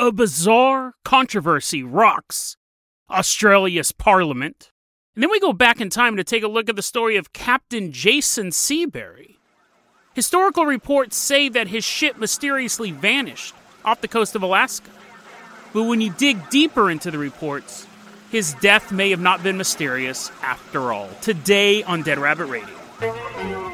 A bizarre controversy rocks Australia's parliament. And then we go back in time to take a look at the story of Captain Jason Seabury. Historical reports say that his ship mysteriously vanished off the coast of Alaska. But when you dig deeper into the reports, his death may have not been mysterious after all. Today on Dead Rabbit Radio.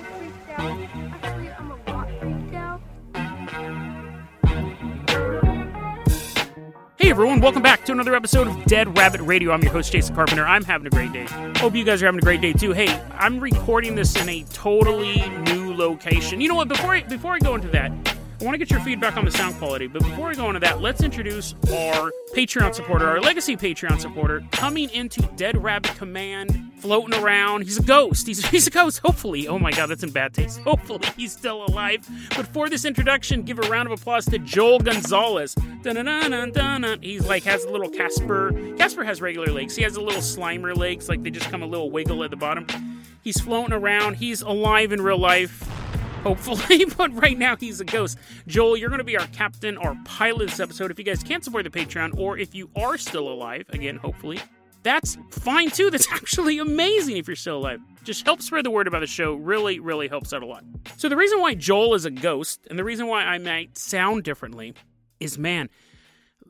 Hey everyone, welcome back to another episode of Dead Rabbit Radio. I'm your host, Jason Carpenter. I'm having a great day. Hope you guys are having a great day too. Hey, I'm recording this in a totally new location. You know what? Before I, before I go into that, I want to get your feedback on the sound quality, but before we go into that, let's introduce our Patreon supporter, our legacy Patreon supporter, coming into Dead Rabbit Command, floating around. He's a ghost. He's, he's a ghost, hopefully. Oh my god, that's in bad taste. Hopefully, he's still alive. But for this introduction, give a round of applause to Joel Gonzalez. He's like, has a little Casper. Casper has regular legs. He has a little Slimer legs, like they just come a little wiggle at the bottom. He's floating around. He's alive in real life hopefully, but right now he's a ghost. Joel, you're going to be our captain our pilot this episode. If you guys can't support the Patreon, or if you are still alive, again, hopefully, that's fine too. That's actually amazing if you're still alive. Just help spread the word about the show. Really, really helps out a lot. So, the reason why Joel is a ghost and the reason why I might sound differently is man,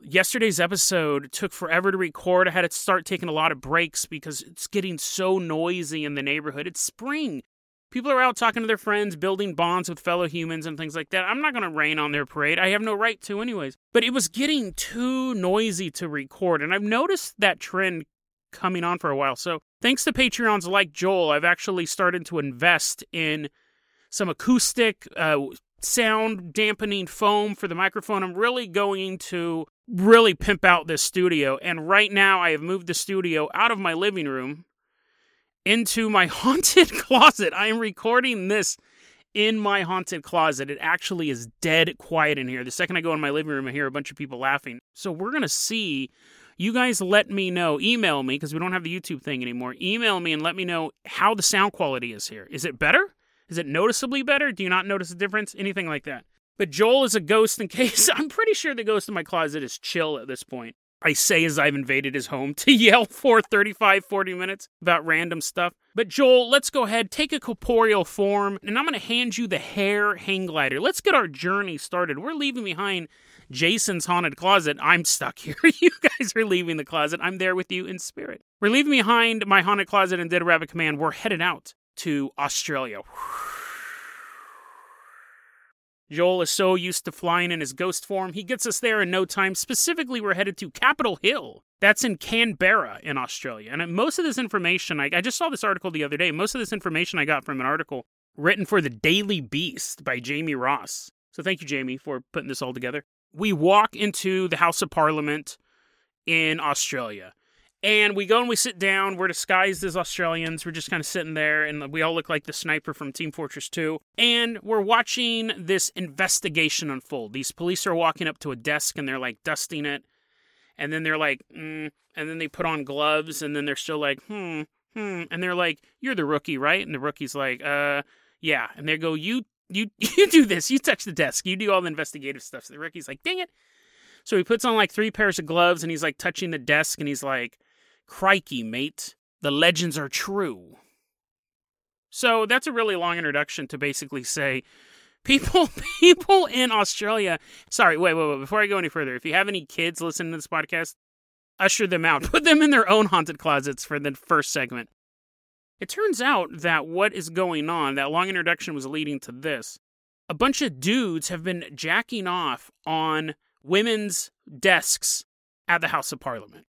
yesterday's episode took forever to record. I had to start taking a lot of breaks because it's getting so noisy in the neighborhood. It's spring. People are out talking to their friends, building bonds with fellow humans and things like that. I'm not going to rain on their parade. I have no right to, anyways. But it was getting too noisy to record. And I've noticed that trend coming on for a while. So, thanks to Patreons like Joel, I've actually started to invest in some acoustic uh, sound dampening foam for the microphone. I'm really going to really pimp out this studio. And right now, I have moved the studio out of my living room into my haunted closet. I am recording this in my haunted closet. It actually is dead quiet in here. The second I go in my living room, I hear a bunch of people laughing. So we're going to see. You guys let me know. Email me because we don't have the YouTube thing anymore. Email me and let me know how the sound quality is here. Is it better? Is it noticeably better? Do you not notice a difference? Anything like that? But Joel is a ghost in case. I'm pretty sure the ghost in my closet is chill at this point. I say as I've invaded his home to yell for 35, 40 minutes about random stuff. But Joel, let's go ahead, take a corporeal form, and I'm going to hand you the hair hang glider. Let's get our journey started. We're leaving behind Jason's haunted closet. I'm stuck here. you guys are leaving the closet. I'm there with you in spirit. We're leaving behind my haunted closet and Dead Rabbit Command. We're headed out to Australia. Joel is so used to flying in his ghost form, he gets us there in no time. Specifically, we're headed to Capital Hill. That's in Canberra in Australia. And most of this information, I, I just saw this article the other day. Most of this information I got from an article written for the Daily Beast by Jamie Ross. So thank you, Jamie, for putting this all together. We walk into the House of Parliament in Australia. And we go and we sit down. We're disguised as Australians. We're just kind of sitting there, and we all look like the sniper from Team Fortress 2. And we're watching this investigation unfold. These police are walking up to a desk and they're like dusting it. And then they're like, mm, and then they put on gloves, and then they're still like, hmm, hmm. And they're like, You're the rookie, right? And the rookie's like, Uh, yeah. And they go, You, you, you do this. You touch the desk. You do all the investigative stuff. So the rookie's like, Dang it. So he puts on like three pairs of gloves and he's like touching the desk and he's like, Crikey, mate, the legends are true. So that's a really long introduction to basically say people people in Australia sorry, wait, wait, wait, before I go any further, if you have any kids listening to this podcast, usher them out. Put them in their own haunted closets for the first segment. It turns out that what is going on, that long introduction was leading to this. A bunch of dudes have been jacking off on women's desks at the House of Parliament.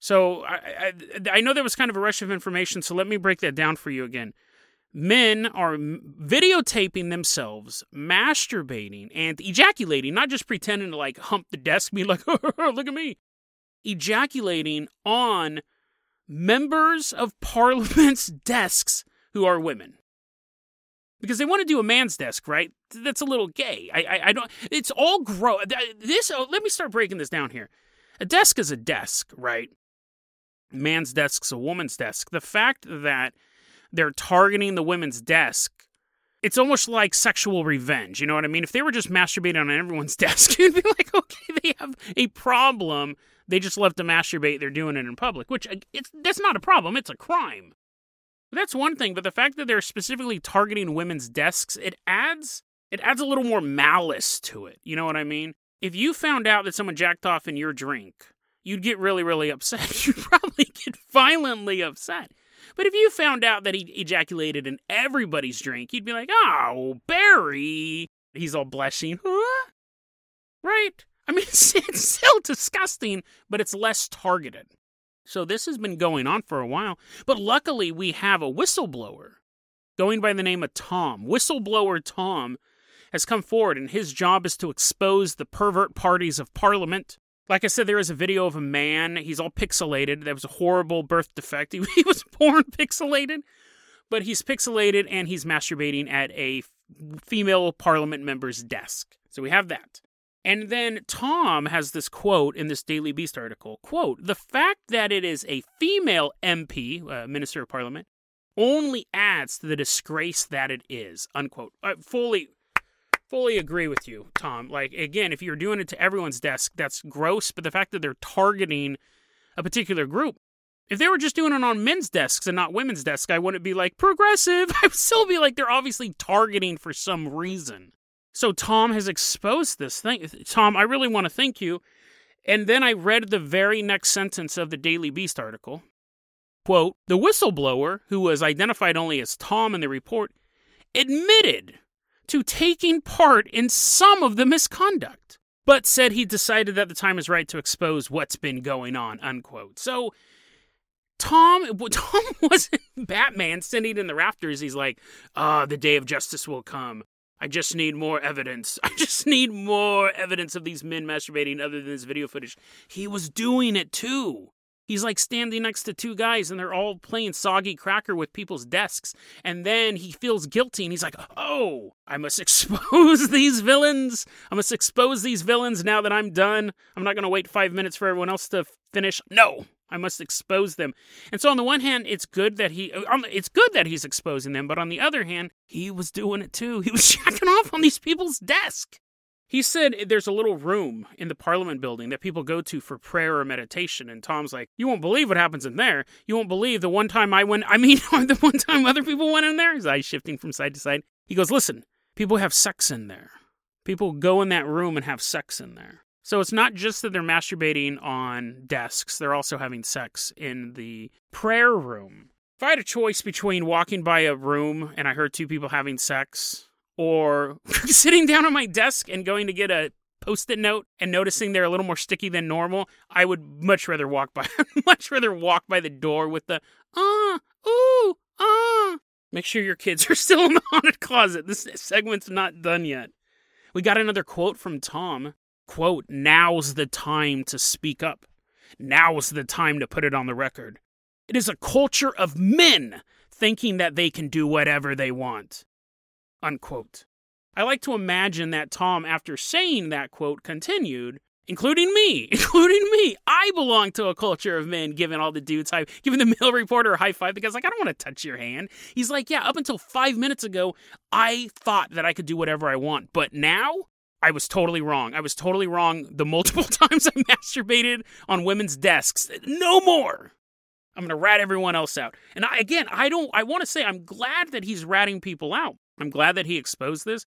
So I, I, I know there was kind of a rush of information, so let me break that down for you again. Men are videotaping themselves masturbating and ejaculating, not just pretending to like hump the desk, be like, look at me, ejaculating on members of parliament's desks who are women. Because they want to do a man's desk, right? That's a little gay. I, I, I don't. It's all gross. This. Oh, let me start breaking this down here. A desk is a desk, right? Man's desk's a woman's desk. The fact that they're targeting the women's desk it's almost like sexual revenge. You know what I mean? If they were just masturbating on everyone's desk, you'd be like, okay, they have a problem. They just love to masturbate. They're doing it in public, which it's that's not a problem. It's a crime. That's one thing, but the fact that they're specifically targeting women's desks, it adds it adds a little more malice to it. You know what I mean? If you found out that someone jacked off in your drink, you'd get really, really upset. You'd probably get violently upset. But if you found out that he ejaculated in everybody's drink, you'd be like, oh, Barry. He's all blushing. Huh? Right? I mean, it's, it's still disgusting, but it's less targeted. So this has been going on for a while. But luckily, we have a whistleblower going by the name of Tom. Whistleblower Tom has come forward, and his job is to expose the pervert parties of Parliament. Like I said, there is a video of a man. He's all pixelated. That was a horrible birth defect. He, he was born pixelated, but he's pixelated and he's masturbating at a female parliament member's desk. So we have that. And then Tom has this quote in this Daily Beast article quote, the fact that it is a female MP, uh, Minister of Parliament, only adds to the disgrace that it is, unquote. I fully, fully agree with you, Tom. Like, again, if you're doing it to everyone's desk, that's gross, but the fact that they're targeting a particular group, if they were just doing it on men's desks and not women's desks, I wouldn't be like progressive. I would still be like they're obviously targeting for some reason. So Tom has exposed this thing. Tom, I really want to thank you. And then I read the very next sentence of the Daily Beast article. Quote, the whistleblower, who was identified only as Tom in the report, admitted to taking part in some of the misconduct, but said he decided that the time is right to expose what's been going on, unquote. So Tom, Tom wasn't Batman sitting in the rafters. He's like, ah, oh, the day of justice will come. I just need more evidence. I just need more evidence of these men masturbating other than this video footage. He was doing it too. He's like standing next to two guys and they're all playing soggy cracker with people's desks. And then he feels guilty and he's like, oh, I must expose these villains. I must expose these villains now that I'm done. I'm not going to wait five minutes for everyone else to finish. No, I must expose them. And so on the one hand, it's good that he uh, it's good that he's exposing them, but on the other hand, he was doing it too. He was jacking off on these people's desk. He said there's a little room in the Parliament building that people go to for prayer or meditation. And Tom's like, You won't believe what happens in there. You won't believe the one time I went, I mean, the one time other people went in there. His eyes shifting from side to side. He goes, Listen, people have sex in there. People go in that room and have sex in there. So it's not just that they're masturbating on desks, they're also having sex in the prayer room. If I had a choice between walking by a room and I heard two people having sex, or sitting down on my desk and going to get a post-it note and noticing they're a little more sticky than normal, I would much rather walk by much rather walk by the door with the ah, uh, ooh, ah. Uh. Make sure your kids are still in the haunted closet. This segment's not done yet. We got another quote from Tom quote, now's the time to speak up. Now's the time to put it on the record. It is a culture of men thinking that they can do whatever they want. Unquote. I like to imagine that Tom, after saying that quote, continued, including me, including me. I belong to a culture of men giving all the dudes high, giving the male reporter a high five because, like, I don't want to touch your hand. He's like, yeah, up until five minutes ago, I thought that I could do whatever I want, but now I was totally wrong. I was totally wrong the multiple times I masturbated on women's desks. No more. I'm going to rat everyone else out. And I, again, I don't, I want to say I'm glad that he's ratting people out. I'm glad that he exposed this.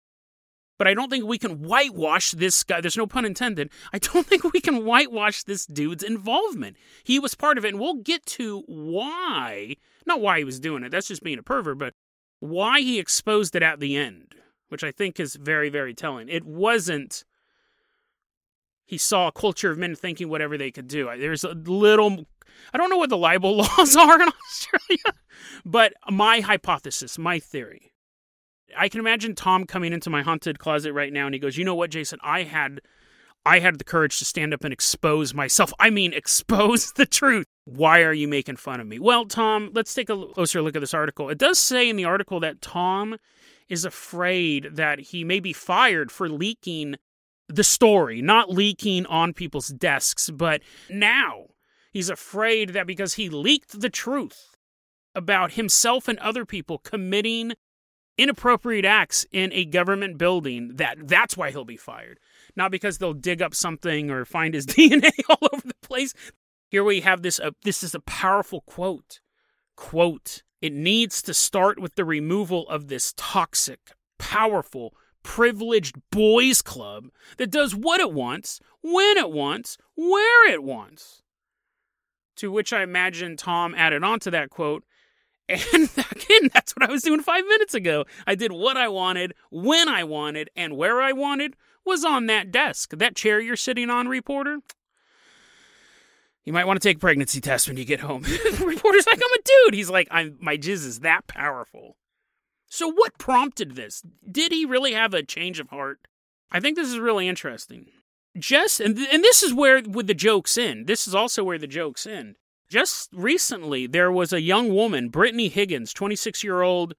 But I don't think we can whitewash this guy. There's no pun intended. I don't think we can whitewash this dude's involvement. He was part of it. And we'll get to why, not why he was doing it. That's just being a pervert, but why he exposed it at the end which I think is very, very telling. It wasn't he saw a culture of men thinking whatever they could do. There's a little, I don't know what the libel laws are in Australia, but my hypothesis, my theory, I can imagine Tom coming into my haunted closet right now and he goes, "You know what, Jason? I had I had the courage to stand up and expose myself. I mean, expose the truth. Why are you making fun of me?" Well, Tom, let's take a closer look at this article. It does say in the article that Tom is afraid that he may be fired for leaking the story, not leaking on people's desks, but now he's afraid that because he leaked the truth about himself and other people committing inappropriate acts in a government building that that's why he'll be fired. Not because they'll dig up something or find his dna all over the place. Here we have this uh, this is a powerful quote. Quote it needs to start with the removal of this toxic powerful privileged boys club that does what it wants when it wants where it wants. To which i imagine tom added on to that quote and again, that's what I was doing five minutes ago. I did what I wanted, when I wanted, and where I wanted was on that desk. That chair you're sitting on, reporter. You might want to take a pregnancy test when you get home. reporter's like, I'm a dude. He's like, I'm, my jizz is that powerful. So, what prompted this? Did he really have a change of heart? I think this is really interesting. Just, and, and this is where with the jokes end. This is also where the jokes end. Just recently, there was a young woman, Brittany Higgins, 26 year old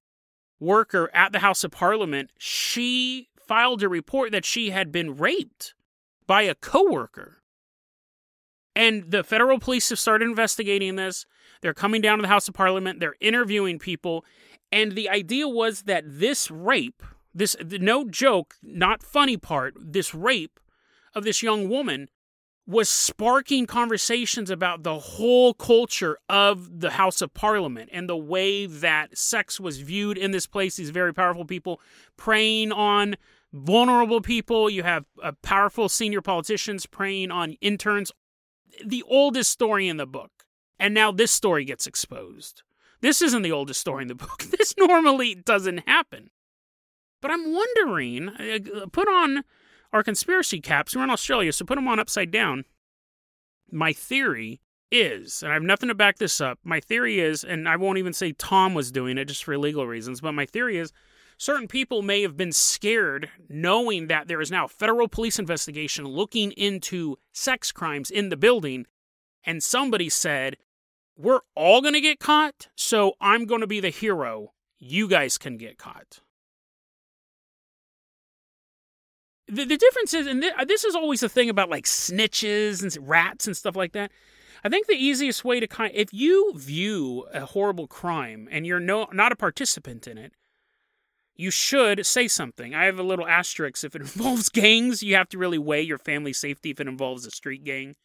worker at the House of Parliament. She filed a report that she had been raped by a coworker. And the federal police have started investigating this. They're coming down to the House of Parliament. They're interviewing people. And the idea was that this rape, this no joke, not funny part, this rape of this young woman was sparking conversations about the whole culture of the House of Parliament and the way that sex was viewed in this place. These very powerful people preying on vulnerable people. You have uh, powerful senior politicians preying on interns. The oldest story in the book. And now this story gets exposed. This isn't the oldest story in the book. This normally doesn't happen. But I'm wondering, uh, put on our conspiracy caps. We're in Australia, so put them on upside down. My theory is, and I have nothing to back this up, my theory is, and I won't even say Tom was doing it just for legal reasons, but my theory is certain people may have been scared knowing that there is now federal police investigation looking into sex crimes in the building, and somebody said, We're all going to get caught, so I'm going to be the hero. You guys can get caught. The, the difference is, and uh, this is always the thing about like snitches and rats and stuff like that. I think the easiest way to kind, if you view a horrible crime and you're no not a participant in it, you should say something. I have a little asterisk. If it involves gangs, you have to really weigh your family safety. If it involves a street gang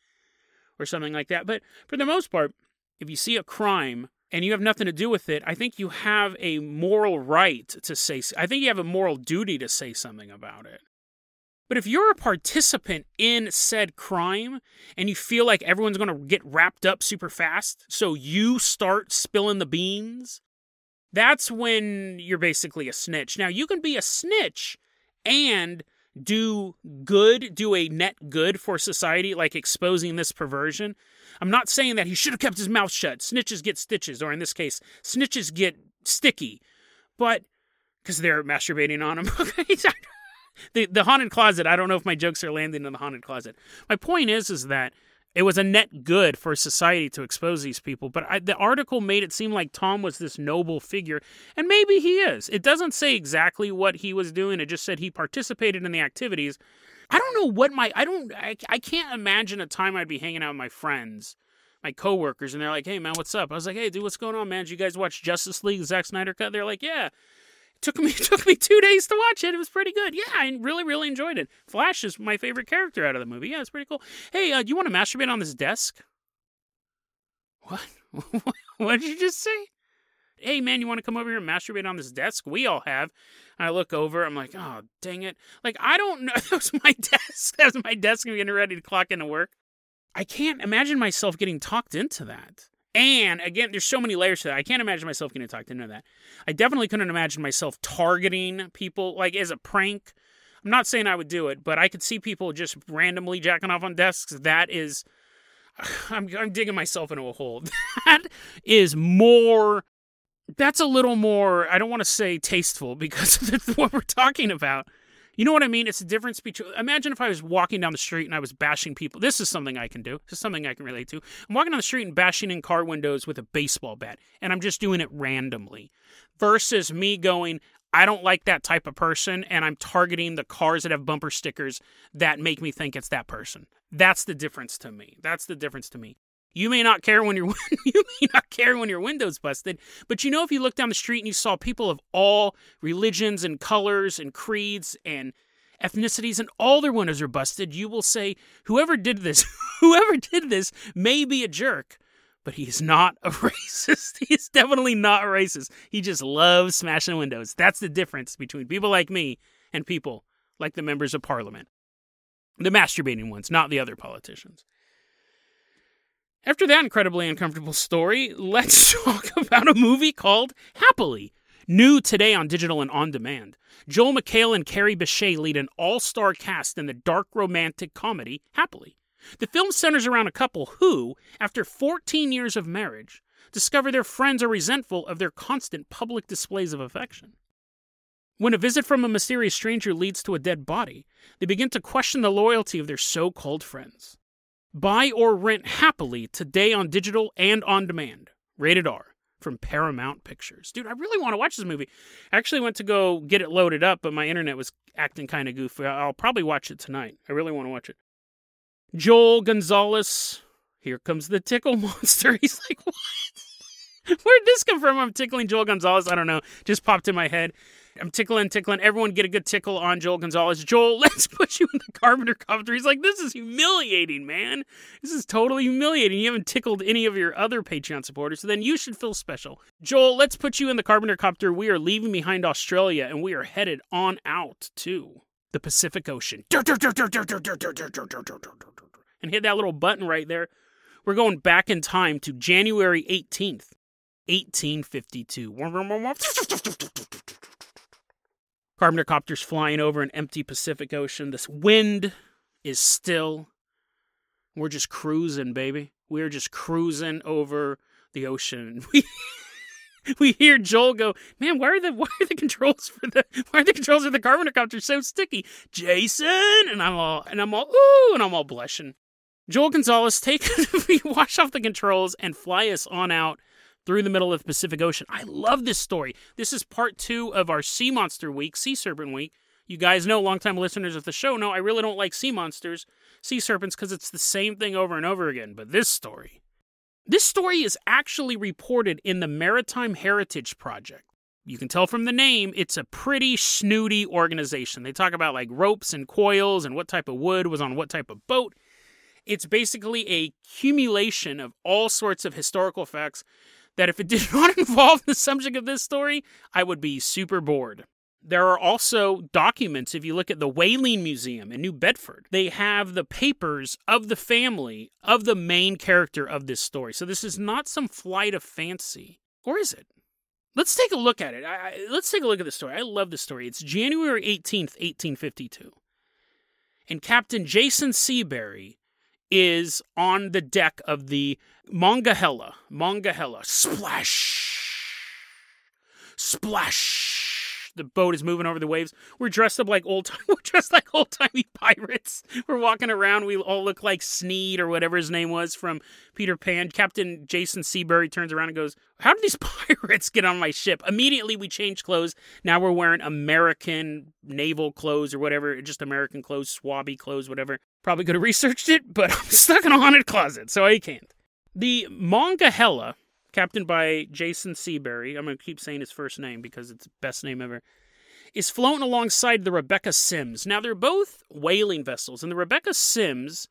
or something like that, but for the most part, if you see a crime and you have nothing to do with it, I think you have a moral right to say. I think you have a moral duty to say something about it. But if you're a participant in said crime and you feel like everyone's going to get wrapped up super fast, so you start spilling the beans, that's when you're basically a snitch. Now, you can be a snitch and do good, do a net good for society, like exposing this perversion. I'm not saying that he should have kept his mouth shut. Snitches get stitches, or in this case, snitches get sticky. But because they're masturbating on him. the the haunted closet. I don't know if my jokes are landing in the haunted closet. My point is, is that it was a net good for society to expose these people. But I, the article made it seem like Tom was this noble figure, and maybe he is. It doesn't say exactly what he was doing. It just said he participated in the activities. I don't know what my I don't I, I can't imagine a time I'd be hanging out with my friends, my coworkers, and they're like, "Hey man, what's up?" I was like, "Hey dude, what's going on, man? Did you guys watch Justice League, Zack Snyder cut?" They're like, "Yeah." Took me took me two days to watch it. It was pretty good. Yeah, I really really enjoyed it. Flash is my favorite character out of the movie. Yeah, it's pretty cool. Hey, uh, do you want to masturbate on this desk? What? what did you just say? Hey man, you want to come over here and masturbate on this desk? We all have. And I look over. I'm like, oh dang it! Like I don't know. that was my desk. That was my desk. I'm getting ready to clock into work. I can't imagine myself getting talked into that. And again, there's so many layers to that. I can't imagine myself getting talked into that. I definitely couldn't imagine myself targeting people like as a prank. I'm not saying I would do it, but I could see people just randomly jacking off on desks. That is, I'm, I'm digging myself into a hole. That is more, that's a little more, I don't want to say tasteful because that's what we're talking about. You know what I mean? It's a difference between. Imagine if I was walking down the street and I was bashing people. This is something I can do. This is something I can relate to. I'm walking down the street and bashing in car windows with a baseball bat, and I'm just doing it randomly. Versus me going, I don't like that type of person, and I'm targeting the cars that have bumper stickers that make me think it's that person. That's the difference to me. That's the difference to me. You may not care when your you may not care when your window's busted, but you know if you look down the street and you saw people of all religions and colors and creeds and ethnicities and all their windows are busted, you will say, whoever did this, whoever did this may be a jerk, but he is not a racist. He is definitely not a racist. He just loves smashing windows. That's the difference between people like me and people like the members of parliament. The masturbating ones, not the other politicians. After that incredibly uncomfortable story, let's talk about a movie called Happily, new today on digital and on demand. Joel McHale and Kerry Bishé lead an all star cast in the dark romantic comedy Happily. The film centers around a couple who, after 14 years of marriage, discover their friends are resentful of their constant public displays of affection. When a visit from a mysterious stranger leads to a dead body, they begin to question the loyalty of their so called friends. Buy or rent happily today on digital and on demand. Rated R from Paramount Pictures. Dude, I really want to watch this movie. I actually went to go get it loaded up, but my internet was acting kind of goofy. I'll probably watch it tonight. I really want to watch it. Joel Gonzalez. Here comes the tickle monster. He's like, what? Where'd this come from? I'm tickling Joel Gonzalez. I don't know. Just popped in my head. I'm tickling, tickling. Everyone get a good tickle on Joel Gonzalez. Joel, let's put you in the Carpenter copter. He's like, this is humiliating, man. This is totally humiliating. You haven't tickled any of your other Patreon supporters, so then you should feel special. Joel, let's put you in the Carpenter copter. We are leaving behind Australia and we are headed on out to the Pacific Ocean. And hit that little button right there. We're going back in time to January 18th, 1852. Carpenter copters flying over an empty Pacific Ocean. This wind is still. We're just cruising, baby. We're just cruising over the ocean. We we hear Joel go, man, why are the why are the controls for the why are the controls for the Carpenter copter so sticky? Jason and I'm all and I'm all ooh and I'm all blushing. Joel Gonzalez, take wash off the controls and fly us on out through the middle of the Pacific Ocean. I love this story. This is part two of our Sea Monster Week, Sea Serpent Week. You guys know, longtime listeners of the show know, I really don't like sea monsters, sea serpents, because it's the same thing over and over again. But this story, this story is actually reported in the Maritime Heritage Project. You can tell from the name, it's a pretty snooty organization. They talk about like ropes and coils and what type of wood was on what type of boat. It's basically a accumulation of all sorts of historical facts that if it did not involve the subject of this story, I would be super bored. There are also documents, if you look at the Whaling Museum in New Bedford, they have the papers of the family of the main character of this story. So this is not some flight of fancy. Or is it? Let's take a look at it. I, I, let's take a look at the story. I love the story. It's January 18th, 1852. And Captain Jason Seabury is on the deck of the Monongahela. Monongahela. Splash! Splash! The boat is moving over the waves. We're dressed up like old. Time. We're dressed like old timey pirates. We're walking around. We all look like Sneed or whatever his name was from Peter Pan. Captain Jason Seabury turns around and goes, "How did these pirates get on my ship?" Immediately, we change clothes. Now we're wearing American naval clothes or whatever, just American clothes, swabby clothes, whatever. Probably could have researched it, but I'm stuck in a haunted closet, so I can't. The Monongahela captained by Jason Seabury, I'm going to keep saying his first name because it's the best name ever, is floating alongside the Rebecca Sims. Now, they're both whaling vessels, and the Rebecca Sims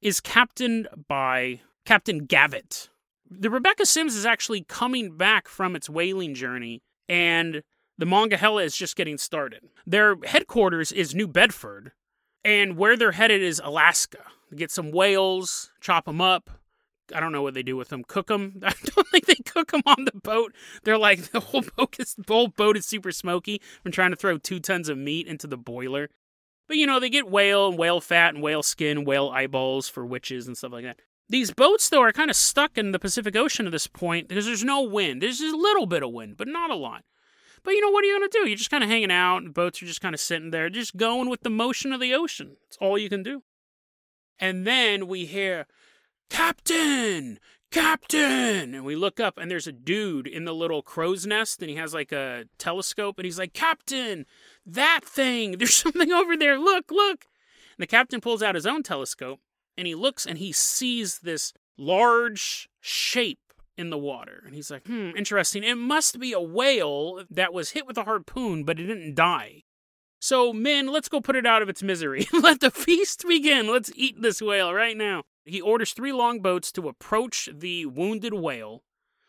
is captained by Captain Gavitt. The Rebecca Sims is actually coming back from its whaling journey, and the Monongahela is just getting started. Their headquarters is New Bedford, and where they're headed is Alaska. Get some whales, chop them up, I don't know what they do with them. Cook them? I don't think they cook them on the boat. They're like the whole boat is whole boat is super smoky from trying to throw two tons of meat into the boiler. But you know they get whale and whale fat and whale skin, whale eyeballs for witches and stuff like that. These boats though are kind of stuck in the Pacific Ocean at this point because there's no wind. There's just a little bit of wind, but not a lot. But you know what are you gonna do? You're just kind of hanging out, and boats are just kind of sitting there, just going with the motion of the ocean. It's all you can do. And then we hear Captain! Captain! And we look up, and there's a dude in the little crow's nest, and he has like a telescope, and he's like, Captain! That thing! There's something over there! Look, look! And the captain pulls out his own telescope, and he looks and he sees this large shape in the water. And he's like, hmm, interesting. It must be a whale that was hit with a harpoon, but it didn't die. So, men, let's go put it out of its misery. Let the feast begin. Let's eat this whale right now. He orders three longboats to approach the wounded whale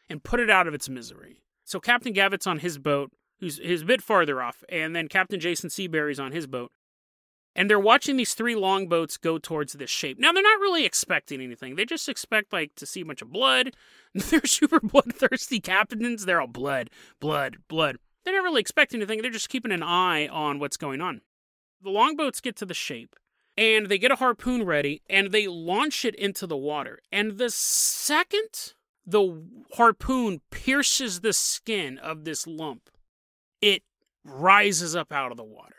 and put it out of its misery. So, Captain Gavitt's on his boat, who's, who's a bit farther off, and then Captain Jason Seabury's on his boat. And they're watching these three longboats go towards this shape. Now, they're not really expecting anything. They just expect, like, to see a bunch of blood. They're super bloodthirsty captains. They're all blood, blood, blood. They're not really expecting anything. They're just keeping an eye on what's going on. The longboats get to the shape, and they get a harpoon ready, and they launch it into the water. And the second the harpoon pierces the skin of this lump, it rises up out of the water.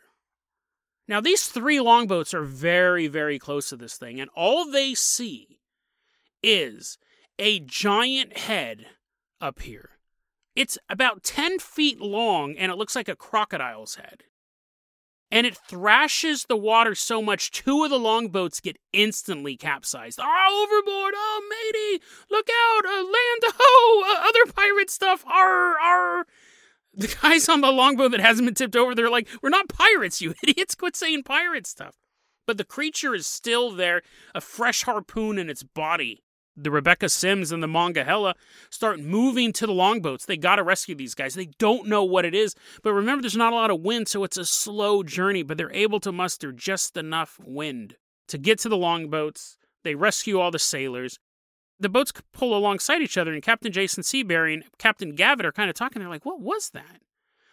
Now, these three longboats are very, very close to this thing, and all they see is a giant head up here. It's about 10 feet long, and it looks like a crocodile's head. And it thrashes the water so much, two of the longboats get instantly capsized. Oh, overboard! Oh, matey! Look out! Uh, land! Oh, uh, other pirate stuff! Arr, arr! The guys on the longboat that hasn't been tipped over, they're like, We're not pirates, you idiots. Quit saying pirate stuff. But the creature is still there, a fresh harpoon in its body. The Rebecca Sims and the Monongahela start moving to the longboats. They got to rescue these guys. They don't know what it is. But remember, there's not a lot of wind, so it's a slow journey, but they're able to muster just enough wind to get to the longboats. They rescue all the sailors the boats pull alongside each other, and Captain Jason Seabury and Captain Gavitt are kind of talking. They're like, "What was that?"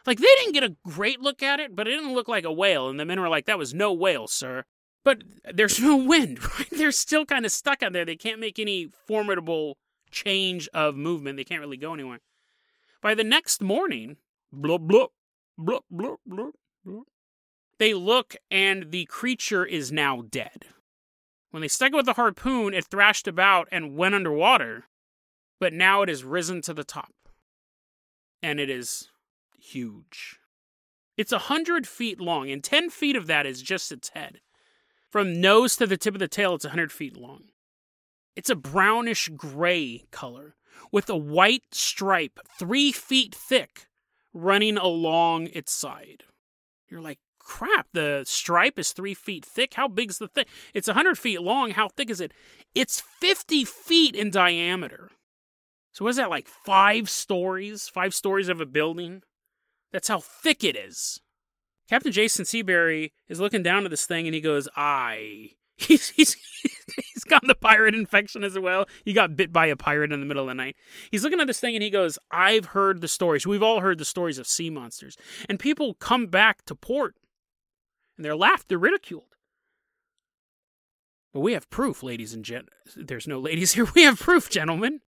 Like they didn't get a great look at it, but it didn't look like a whale. And the men were like, "That was no whale, sir." But there's no wind. Right? They're still kind of stuck out there. They can't make any formidable change of movement. They can't really go anywhere. By the next morning, blah blah blah blah blah blah. They look, and the creature is now dead. When they stuck it with the harpoon, it thrashed about and went underwater, but now it has risen to the top. And it is huge. It's a hundred feet long, and ten feet of that is just its head. From nose to the tip of the tail, it's a hundred feet long. It's a brownish gray color with a white stripe three feet thick running along its side. You're like, crap, the stripe is three feet thick. How big is the thing? It's 100 feet long. How thick is it? It's 50 feet in diameter. So, what is that, like five stories? Five stories of a building? That's how thick it is. Captain Jason Seabury is looking down at this thing and he goes, I. He's, he's, he's got the pirate infection as well. He got bit by a pirate in the middle of the night. He's looking at this thing and he goes, I've heard the stories. We've all heard the stories of sea monsters. And people come back to port and they're laughed, they're ridiculed. But we have proof, ladies and gent. There's no ladies here. We have proof, gentlemen.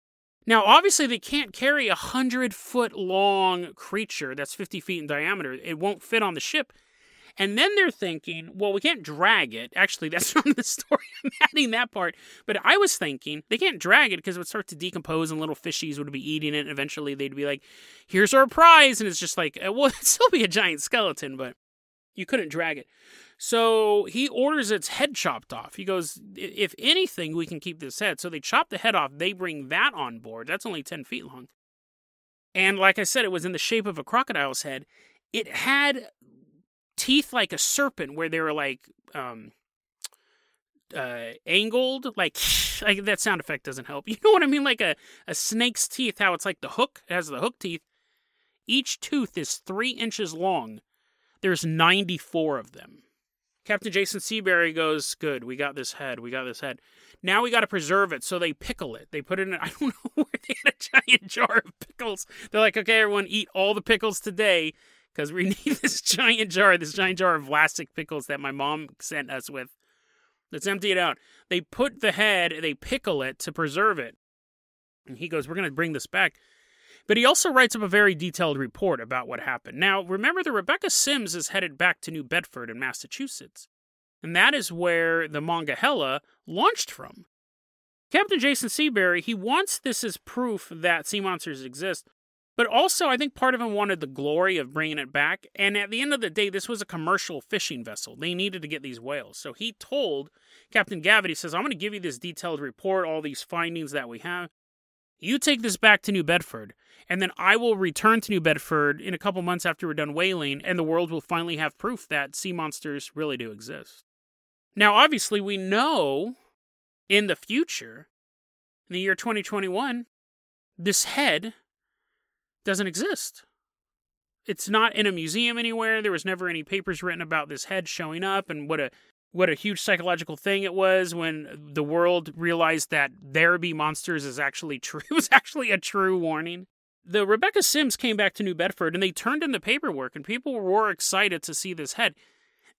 Now, obviously, they can't carry a hundred foot long creature that's 50 feet in diameter. It won't fit on the ship. And then they're thinking, well, we can't drag it. Actually, that's not the story. I'm adding that part. But I was thinking they can't drag it because it would start to decompose and little fishies would be eating it. And eventually they'd be like, here's our prize. And it's just like, uh, well, it'd still be a giant skeleton, but you couldn't drag it. So he orders its head chopped off. He goes, If anything, we can keep this head. So they chop the head off. They bring that on board. That's only 10 feet long. And like I said, it was in the shape of a crocodile's head. It had teeth like a serpent, where they were like um, uh, angled. Like, like that sound effect doesn't help. You know what I mean? Like a, a snake's teeth, how it's like the hook, it has the hook teeth. Each tooth is three inches long there's 94 of them. Captain Jason Seabury goes, Good, we got this head, we got this head. Now we got to preserve it. So they pickle it. They put it in, I don't know where they had a giant jar of pickles. They're like, Okay, everyone, eat all the pickles today because we need this giant jar, this giant jar of Vlasic pickles that my mom sent us with. Let's empty it out. They put the head, they pickle it to preserve it. And he goes, We're going to bring this back. But he also writes up a very detailed report about what happened. Now, remember the Rebecca Sims is headed back to New Bedford in Massachusetts. And that is where the Monongahela launched from. Captain Jason Seabury, he wants this as proof that sea monsters exist. But also, I think part of him wanted the glory of bringing it back. And at the end of the day, this was a commercial fishing vessel. They needed to get these whales. So he told Captain Gavitt, he says, I'm going to give you this detailed report, all these findings that we have. You take this back to New Bedford, and then I will return to New Bedford in a couple months after we're done whaling, and the world will finally have proof that sea monsters really do exist. Now, obviously, we know in the future, in the year 2021, this head doesn't exist. It's not in a museum anywhere. There was never any papers written about this head showing up and what a what a huge psychological thing it was when the world realized that there be monsters is actually true. It was actually a true warning. The Rebecca Sims came back to New Bedford and they turned in the paperwork and people were excited to see this head.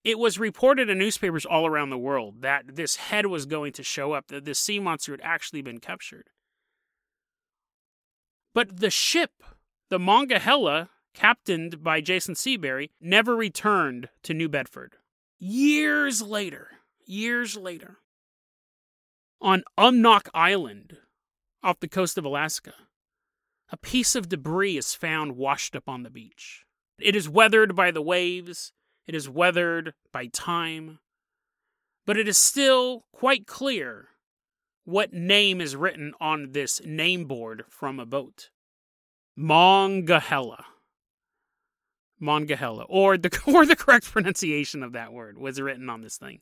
It was reported in newspapers all around the world that this head was going to show up, that this sea monster had actually been captured. But the ship the Monongahela, captained by Jason Seabury, never returned to New Bedford. Years later, years later, on Umnak Island, off the coast of Alaska, a piece of debris is found washed up on the beach. It is weathered by the waves, it is weathered by time, but it is still quite clear what name is written on this name board from a boat. Monongahela. Monongahela, or the or the correct pronunciation of that word was written on this thing.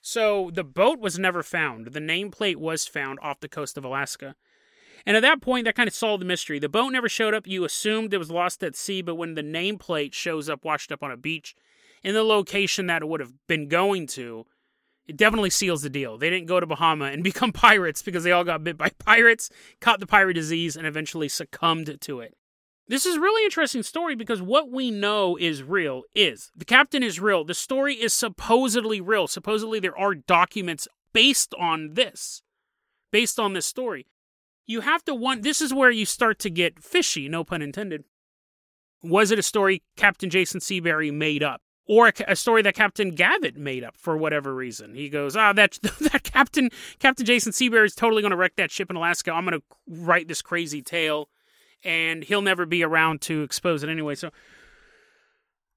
So the boat was never found. The nameplate was found off the coast of Alaska. And at that point, that kind of solved the mystery. The boat never showed up. You assumed it was lost at sea, but when the nameplate shows up washed up on a beach in the location that it would have been going to, it definitely seals the deal. They didn't go to Bahama and become pirates because they all got bit by pirates, caught the pirate disease, and eventually succumbed to it. This is really interesting story because what we know is real is the captain is real. The story is supposedly real. Supposedly there are documents based on this, based on this story. You have to want this is where you start to get fishy, no pun intended. Was it a story Captain Jason Seabury made up? or a, a, story that Captain Gavitt made up for whatever reason. He goes, "Ah, that that Captain Captain Jason Seabury is totally going to wreck that ship in Alaska. I'm going to write this crazy tale, and he'll never be around to expose it anyway." So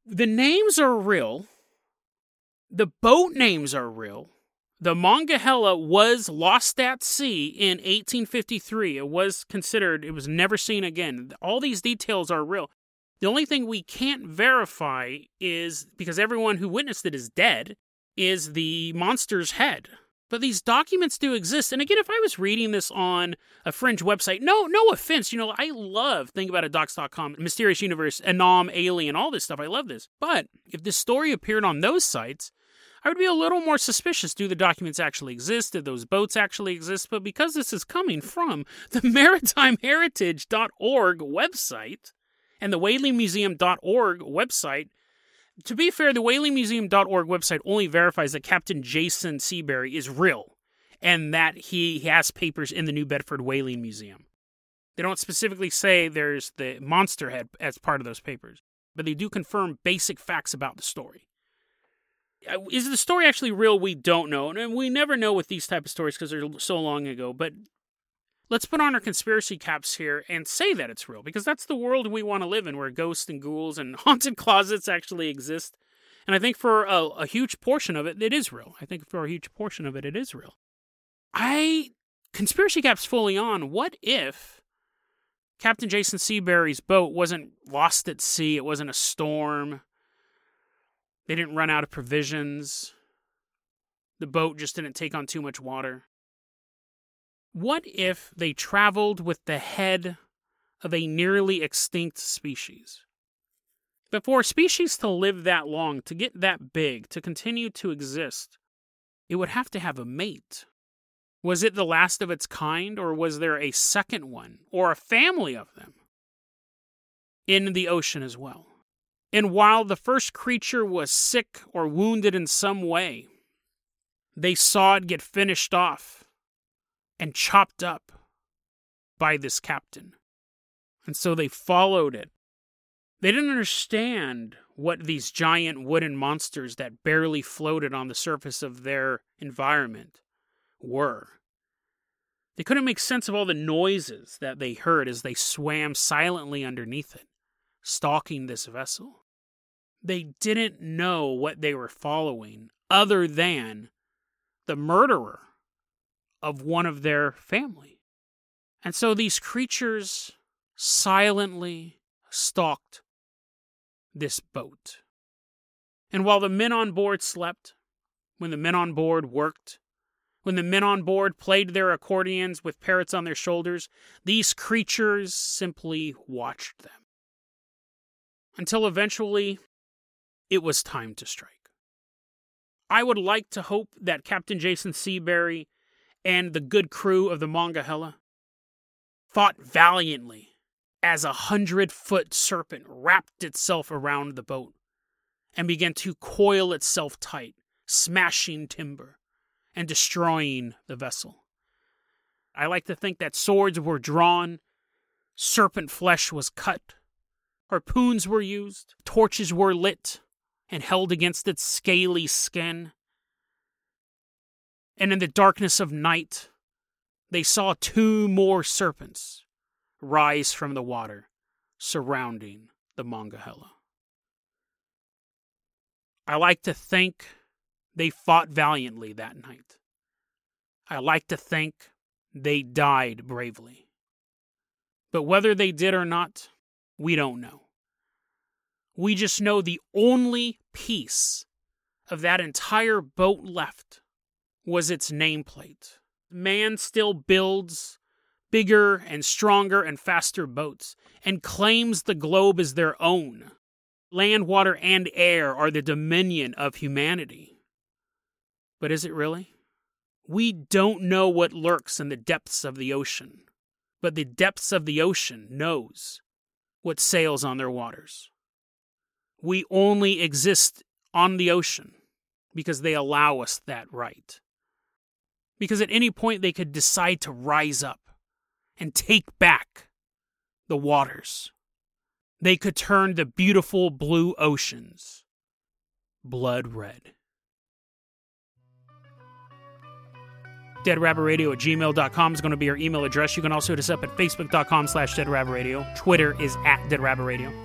the names are real. The boat names are real. The Monongahela was lost at sea in 1853. It was considered, it was never seen again. All these details are real. The only thing we can't verify is because everyone who witnessed it is dead, is the monster's head. But these documents do exist. And again, if I was reading this on a fringe website, no, no offense, you know, I love thinkaboutitdocs.com, Mysterious Universe, Anomalien, all this stuff. I love this. But if this story appeared on those sites, I would be a little more suspicious. Do the documents actually exist? Do those boats actually exist? But because this is coming from the maritimeheritage.org website, and the whalingmuseum.org website. To be fair, the whalingmuseum.org website only verifies that Captain Jason Seabury is real and that he has papers in the New Bedford Whaling Museum. They don't specifically say there's the monster head as part of those papers, but they do confirm basic facts about the story. Uh, is the story actually real? We don't know, and we never know with these type of stories because they're so long ago. But let's put on our conspiracy caps here and say that it's real because that's the world we want to live in where ghosts and ghouls and haunted closets actually exist. And I think for a, a, huge portion of it, it is real. I think for a huge portion of it, it is real. I, conspiracy caps fully on, what if Captain Jason Seabury's boat wasn't lost at sea? It wasn't a storm. They didn't run out of provisions. The boat just didn't take on too much water. What if they traveled with the head of a nearly extinct species? But for a species to live that long, to get that big, to continue to exist, it would have to have a mate. Was it the last of its kind, or was there a second one, or a family of them? In the ocean as well. And while the first creature was sick or wounded in some way, they saw it get finished off and chopped up by this captain. And so they followed it. They didn't understand what these giant wooden monsters that barely floated on the surface of their environment were. They couldn't make sense of all the noises that they heard as they swam silently underneath it, stalking this vessel. They didn't know what they were following other than the murderer of one of their family. And so these creatures silently stalked this boat. And while the men on board slept, when the men on board worked, when the men on board played their accordions with parrots on their shoulders, these creatures simply watched them. Until eventually, it was time to strike. I would like to hope that Captain Jason Seabury and the good crew of the Monongahela fought valiantly as a hundred foot serpent wrapped itself around the boat and began to coil itself tight, smashing timber and destroying the vessel. I like to think that swords were drawn, serpent flesh was cut, harpoons were used, torches were lit and held against its scaly skin. And in the darkness of night, they saw two more serpents rise from the water surrounding the Monongahela. I like to think they fought valiantly that night. I like to think they died bravely. But whether they did or not, we don't know. We just know the only piece of that entire boat left was its nameplate. Man still builds bigger and stronger and faster boats and claims the globe as their own. Land, water, and air are the dominion of humanity. But is it really? We don't know what lurks in the depths of the ocean, but the depths of the ocean knows what sails on their waters. We only exist on the ocean because they allow us that right. Because at any point they could decide to rise up and take back the waters. They could turn the beautiful blue oceans blood red. deadrabbitradio at gmail.com is going to be our email address. You can also hit us up at facebook.com slash deadrabbitradio. Twitter is at deadrabbitradio.